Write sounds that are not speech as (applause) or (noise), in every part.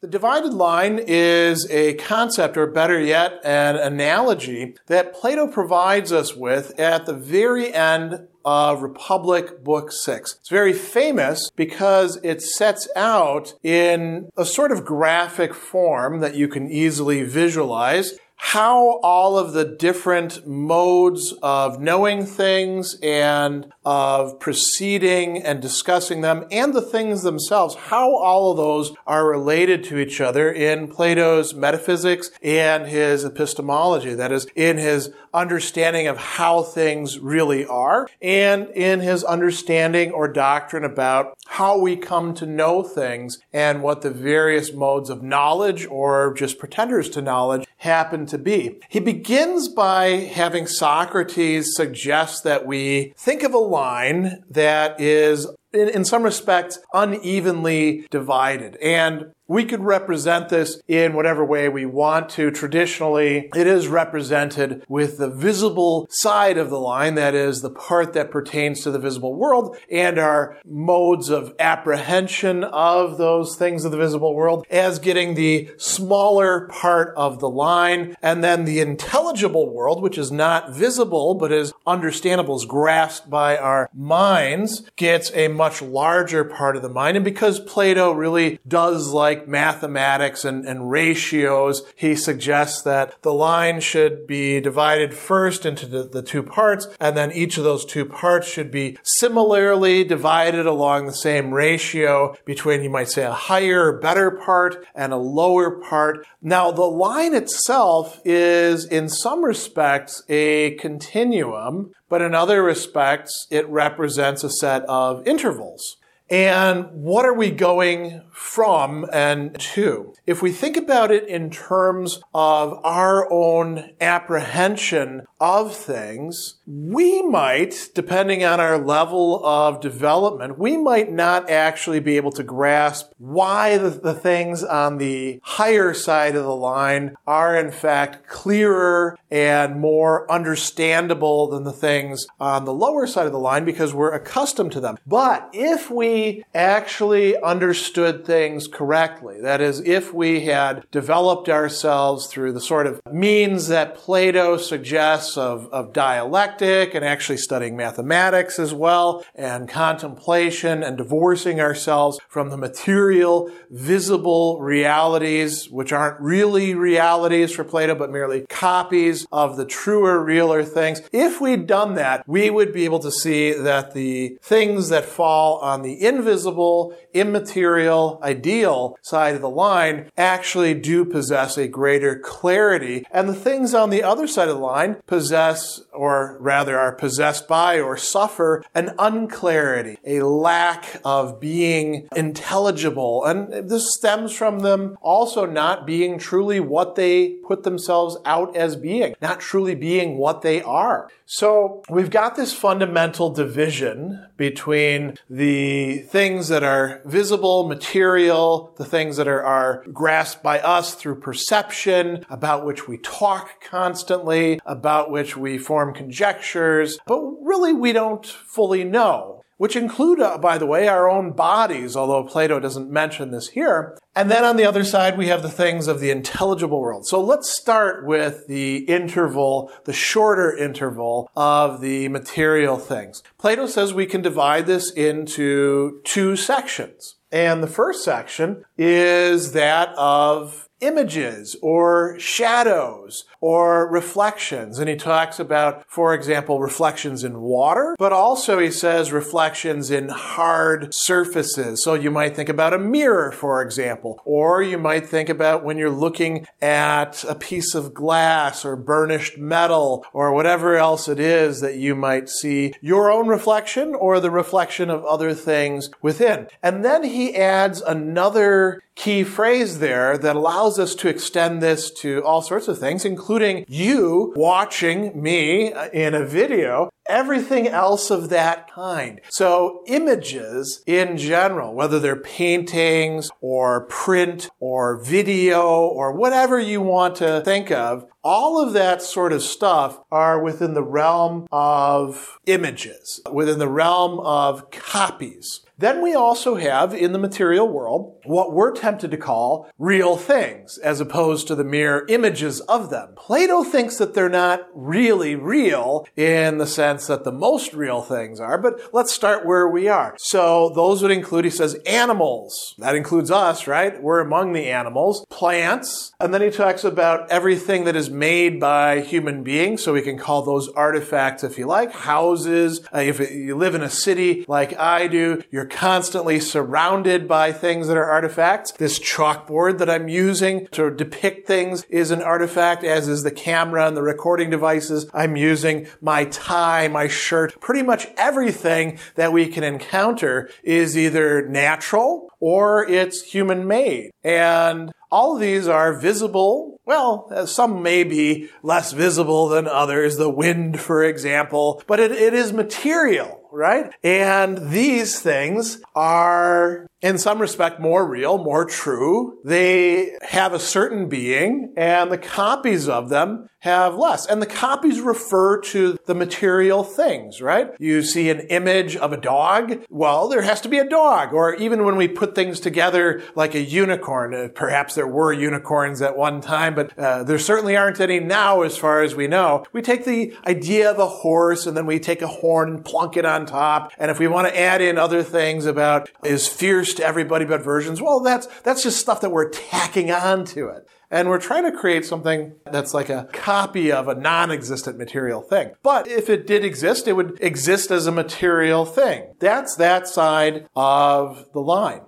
The divided line is a concept, or better yet, an analogy that Plato provides us with at the very end of Republic Book 6. It's very famous because it sets out in a sort of graphic form that you can easily visualize how all of the different modes of knowing things and of proceeding and discussing them and the things themselves, how all of those are related to each other in Plato's metaphysics and his epistemology. That is, in his understanding of how things really are and in his understanding or doctrine about how we come to know things and what the various modes of knowledge or just pretenders to knowledge happen to be. He begins by having Socrates suggest that we think of a line that is in, in, some respects unevenly divided. And we could represent this in whatever way we want to. Traditionally, it is represented with the visible side of the line, that is, the part that pertains to the visible world, and our modes of apprehension of those things of the visible world as getting the smaller part of the line, and then the intelligible world, which is not visible but is understandable, is grasped by our minds, gets a much larger part of the mind. And because Plato really does like like mathematics and, and ratios, he suggests that the line should be divided first into the, the two parts, and then each of those two parts should be similarly divided along the same ratio between, you might say, a higher, better part and a lower part. Now, the line itself is, in some respects, a continuum, but in other respects, it represents a set of intervals. And what are we going from and to? If we think about it in terms of our own apprehension of things, we might, depending on our level of development, we might not actually be able to grasp why the, the things on the higher side of the line are in fact clearer and more understandable than the things on the lower side of the line because we're accustomed to them. But if we actually understood things correctly, that is, if we had developed ourselves through the sort of means that Plato suggests of, of dialectic and actually studying mathematics as well, and contemplation and divorcing ourselves from the material, visible realities, which aren't really realities for Plato, but merely copies of the truer, realer things. If we'd done that, we would be able to see that the things that fall on the invisible, immaterial, ideal side of the line actually do possess a greater clarity, and the things on the other side of the line possess, or rather are possessed by or suffer an unclarity, a lack of being intelligible. And this stems from them also not being truly what they put themselves out as being, not truly being what they are. So we've got this fundamental division between the things that are visible, material, the things that are, are grasped by us through perception, about which we talk constantly, about which we form conjectures, but really we don't fully know which include, uh, by the way, our own bodies, although Plato doesn't mention this here. And then on the other side, we have the things of the intelligible world. So let's start with the interval, the shorter interval of the material things. Plato says we can divide this into two sections. And the first section is that of images or shadows or reflections. And he talks about, for example, reflections in water, but also he says reflections in hard surfaces. So you might think about a mirror, for example, or you might think about when you're looking at a piece of glass or burnished metal or whatever else it is that you might see your own reflection or the reflection of other things within. And then he adds another key phrase there that allows us to extend this to all sorts of things, including you watching me uh, in a video everything else of that kind. So images in general, whether they're paintings or print or video or whatever you want to think of, all of that sort of stuff are within the realm of images, within the realm of copies. Then we also have in the material world what we're tempted to call real things as opposed to the mere images of them. Plato thinks that they're not really real in the sense that the most real things are, but let's start where we are. So those would include, he says, animals. That includes us, right? We're among the animals. Plants. And then he talks about everything that is made by human beings. So we can call those artifacts if you like. Houses. Uh, if you live in a city like I do, you're constantly surrounded by things that are artifacts. This chalkboard that I'm using to depict things is an artifact, as is the camera and the recording devices I'm using. My tie, my shirt, pretty much everything that we can encounter is either natural or it's human made. And all of these are visible. Well, uh, some may be less visible than others, the wind, for example, but it, it is material right? And these things are in some respect more real, more true. They have a certain being and the copies of them have less. And the copies refer to the material things, right? You see an image of a dog. Well, there has to be a dog. Or even when we put things together like a unicorn, uh, perhaps there were unicorns at one time, but uh, there certainly aren't any now as far as we know. We take the idea of a horse and then we take a horn and plunk it on top. And if we want to add in other things about is fierce to everybody but versions. Well, that's, that's just stuff that we're tacking on to it. And we're trying to create something that's like a copy of a non-existent material thing. But if it did exist, it would exist as a material thing. That's that side of the line.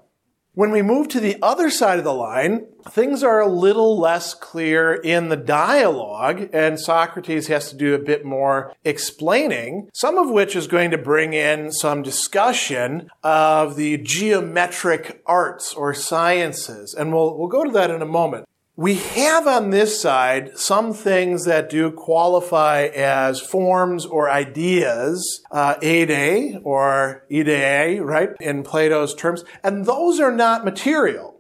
When we move to the other side of the line, things are a little less clear in the dialogue, and Socrates has to do a bit more explaining, some of which is going to bring in some discussion of the geometric arts or sciences. And we'll, we'll go to that in a moment. We have on this side some things that do qualify as forms or ideas, uh, ide or idee, right, in Plato's terms, and those are not material.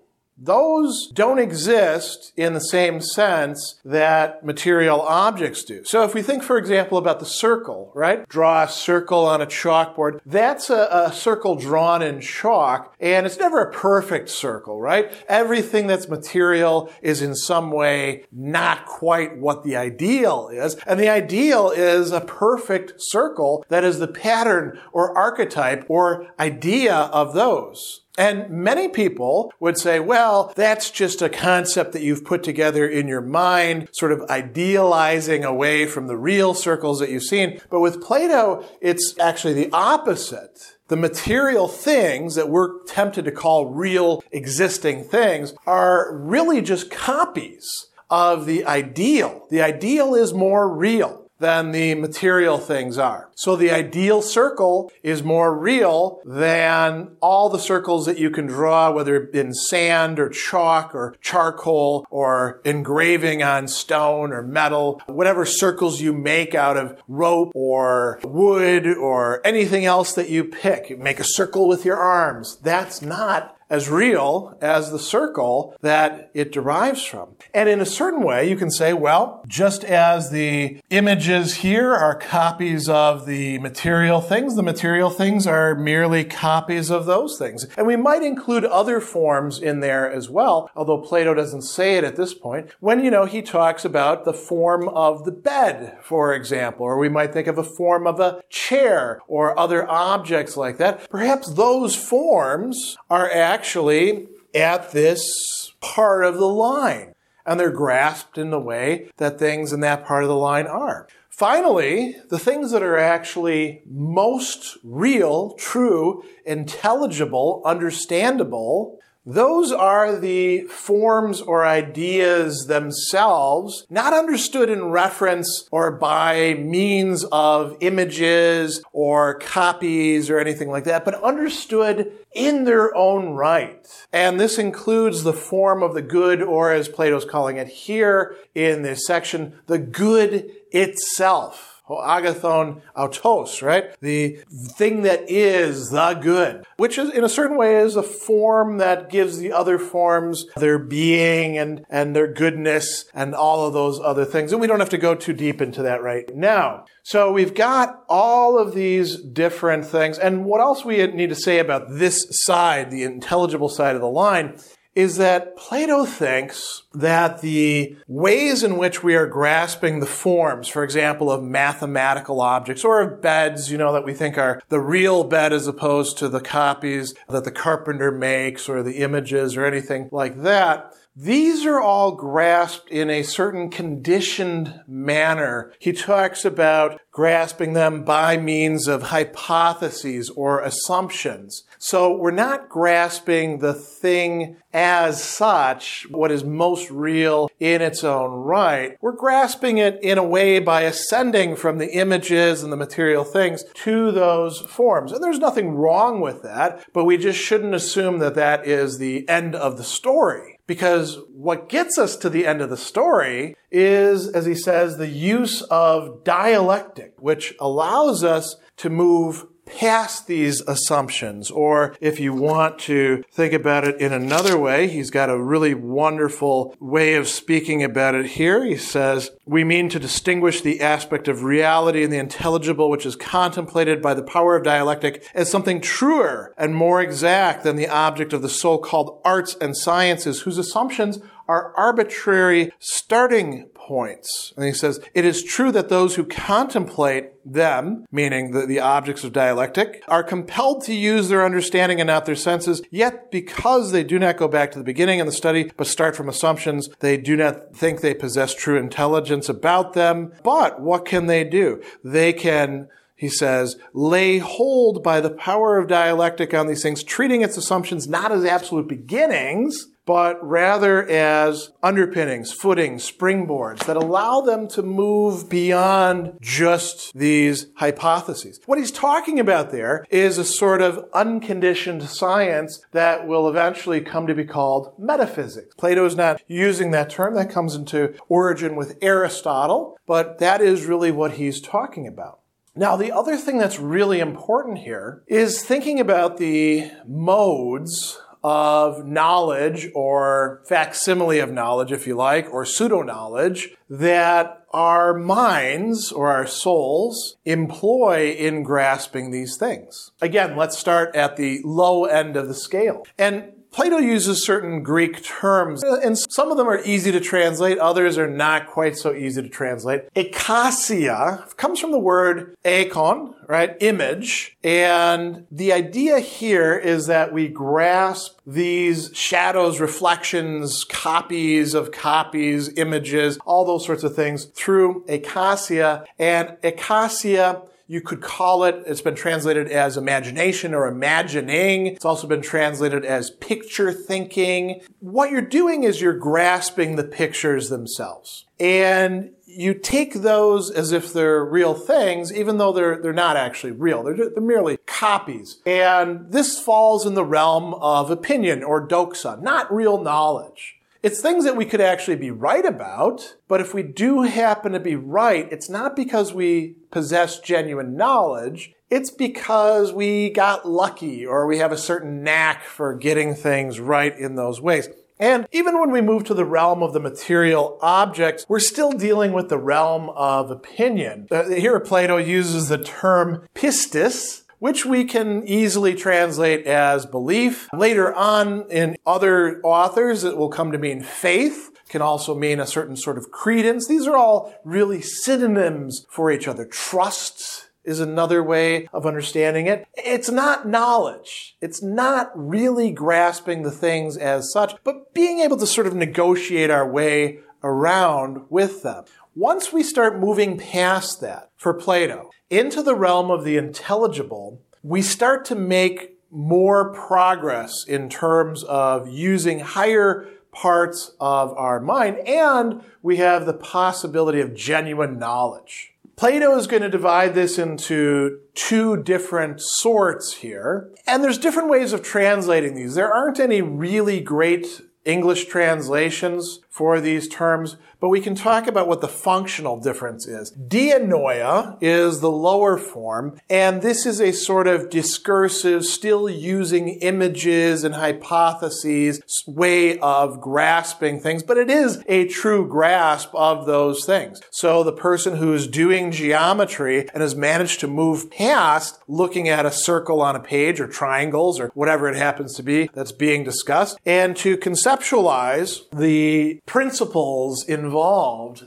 Those don't exist in the same sense that material objects do. So if we think, for example, about the circle, right? Draw a circle on a chalkboard. That's a, a, circle drawn in chalk, and it's never a perfect circle, right? Everything that's material is in some way not quite what the ideal is. And the ideal is a perfect circle that is the pattern or archetype or idea of those. And many people would say, well, that's just a concept that you've put together in your mind, sort of idealizing away from the real circles that you've seen. But with Plato, it's actually the opposite. The material things that we're tempted to call real existing things are really just copies of the ideal. The ideal is more real than the material things are. So the ideal circle is more real than all the circles that you can draw, whether in sand or chalk or charcoal or engraving on stone or metal, whatever circles you make out of rope or wood or anything else that you pick. You make a circle with your arms. That's not as real as the circle that it derives from. And in a certain way, you can say, well, just as the images here are copies of the material things, the material things are merely copies of those things. And we might include other forms in there as well, although Plato doesn't say it at this point, when, you know, he talks about the form of the bed, for example, or we might think of a form of a chair or other objects like that. Perhaps those forms are actually actually at this part of the line. And they're grasped in the way that things in that part of the line are. Finally, the things that are actually most real, true, intelligible, understandable, Those are the forms or ideas themselves, not understood in reference or by means of images or copies or anything like that, but understood in their own right. And this includes the form of the good, or as Plato's calling it here in this section, the good itself agathon autos, right? The thing that is the good, which is in a certain way is a form that gives the other forms their being and, and their goodness and all of those other things. And we don't have to go too deep into that right now. So we've got all of these different things. And what else we need to say about this side, the intelligible side of the line, is that Plato thinks that the ways in which we are grasping the forms, for example, of mathematical objects or of beds, you know, that we think are the real bed as opposed to the copies that the carpenter makes or the images or anything like that, these are all grasped in a certain conditioned manner. He talks about grasping them by means of hypotheses or assumptions. So we're not grasping the thing as such, what is most real in its own right. We're grasping it in a way by ascending from the images and the material things to those forms. And there's nothing wrong with that, but we just shouldn't assume that that is the end of the story. Because what gets us to the end of the story is, as he says, the use of dialectic, which allows us to move past these assumptions. Or if you want to think about it in another way, he's got a really wonderful way of speaking about it here. He says, we mean to distinguish the aspect of reality and the intelligible which is contemplated by the power of dialectic as something truer and more exact than the object of the so-called arts and sciences whose assumptions are arbitrary starting points. And he says, it is true that those who contemplate them, meaning the, the objects of dialectic, are compelled to use their understanding and not their senses, yet because they do not go back to the beginning of the study, but start from assumptions, they do not think they possess true intelligence about them. But what can they do? They can he says, lay hold by the power of dialectic on these things, treating its assumptions not as absolute beginnings, but rather as underpinnings, footings, springboards that allow them to move beyond just these hypotheses. What he's talking about there is a sort of unconditioned science that will eventually come to be called metaphysics. Plato is not using that term. That comes into origin with Aristotle, but that is really what he's talking about. Now, the other thing that's really important here is thinking about the modes of knowledge or facsimile of knowledge, if you like, or pseudo knowledge that our minds or our souls employ in grasping these things. Again, let's start at the low end of the scale. And Plato uses certain Greek terms, and some of them are easy to translate, others are not quite so easy to translate. Eikasia comes from the word eikon, right? Image. And the idea here is that we grasp these shadows, reflections, copies of copies, images, all those sorts of things through eikasia. And eikasia you could call it, it's been translated as imagination or imagining. It's also been translated as picture thinking. What you're doing is you're grasping the pictures themselves. And you take those as if they're real things, even though they're, they're not actually real. They're, they're merely copies. And this falls in the realm of opinion or doxa, not real knowledge. It's things that we could actually be right about, but if we do happen to be right, it's not because we possess genuine knowledge. It's because we got lucky or we have a certain knack for getting things right in those ways. And even when we move to the realm of the material objects, we're still dealing with the realm of opinion. Uh, here Plato uses the term pistis, which we can easily translate as belief. Later on in other authors, it will come to mean faith can also mean a certain sort of credence. These are all really synonyms for each other. Trust is another way of understanding it. It's not knowledge. It's not really grasping the things as such, but being able to sort of negotiate our way around with them. Once we start moving past that for Plato into the realm of the intelligible, we start to make more progress in terms of using higher parts of our mind, and we have the possibility of genuine knowledge. Plato is going to divide this into two different sorts here. And there's different ways of translating these. There aren't any really great English translations for these terms, but we can talk about what the functional difference is. Dianoia is the lower form, and this is a sort of discursive, still using images and hypotheses way of grasping things, but it is a true grasp of those things. So the person who is doing geometry and has managed to move past looking at a circle on a page or triangles or whatever it happens to be that's being discussed and to conceptualize the principles involved,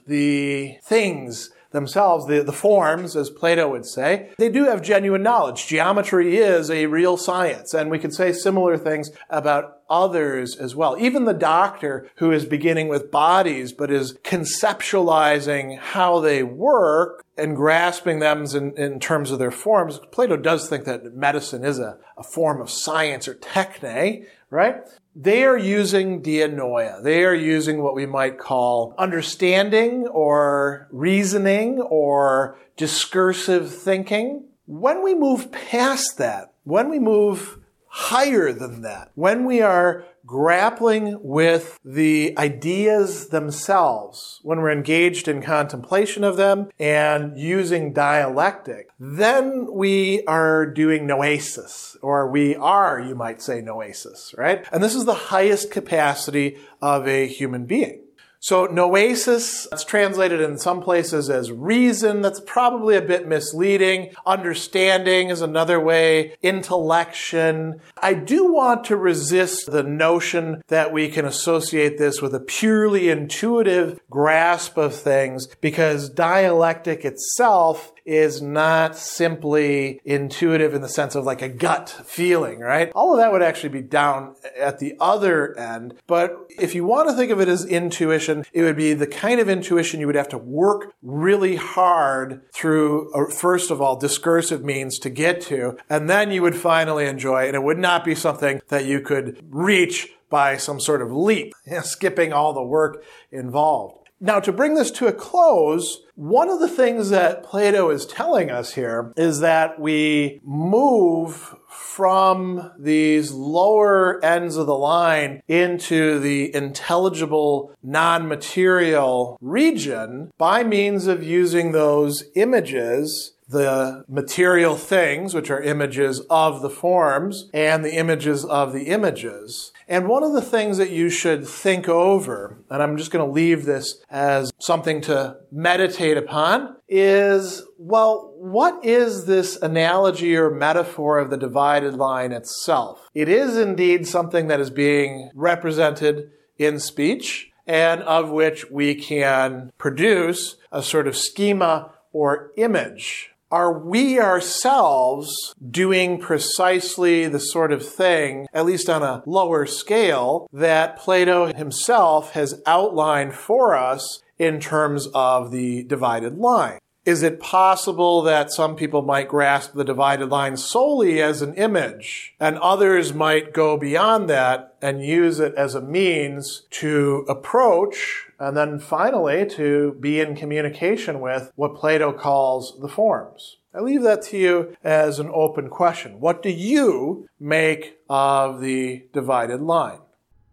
the things themselves, the, the forms, as Plato would say, they do have genuine knowledge. Geometry is a real science, and we could say similar things about others as well. Even the doctor who is beginning with bodies, but is conceptualizing how they work and grasping them in, in terms of their forms. Plato does think that medicine is a, a form of science or techne, right? They are using dianoia. They are using what we might call understanding or reasoning or discursive thinking. When we move past that, when we move higher than that, when we are grappling with the ideas themselves, when we're engaged in contemplation of them and using dialectic, then we are doing noesis, or we are, you might say, noesis, right? And this is the highest capacity of a human being. So noesis, that's translated in some places as reason. That's probably a bit misleading. Understanding is another way. Intellection. I do want to resist the notion that we can associate this with a purely intuitive grasp of things because dialectic itself is not simply intuitive in the sense of like a gut feeling, right? All of that would actually be down at the other end. But if you want to think of it as intuition, it would be the kind of intuition you would have to work really hard through, uh, first of all, discursive means to get to, and then you would finally enjoy, and it would not be something that you could reach by some sort of leap, (laughs) skipping all the work involved. Now, to bring this to a close, one of the things that Plato is telling us here is that we move from these lower ends of the line into the intelligible, non-material region by means of using those images the material things, which are images of the forms, and the images of the images. And one of the things that you should think over, and I'm just going to leave this as something to meditate upon, is, well, what is this analogy or metaphor of the divided line itself? It is indeed something that is being represented in speech and of which we can produce a sort of schema or image are we ourselves doing precisely the sort of thing, at least on a lower scale, that Plato himself has outlined for us in terms of the divided line? Is it possible that some people might grasp the divided line solely as an image and others might go beyond that and use it as a means to approach and then finally to be in communication with what Plato calls the forms? I leave that to you as an open question. What do you make of the divided line?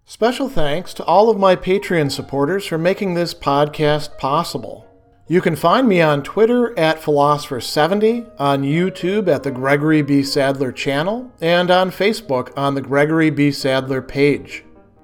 Special thanks to all of my Patreon supporters for making this podcast possible. You can find me on Twitter at Philosopher70, on YouTube at the Gregory B. Sadler channel, and on Facebook on the Gregory B. Sadler page.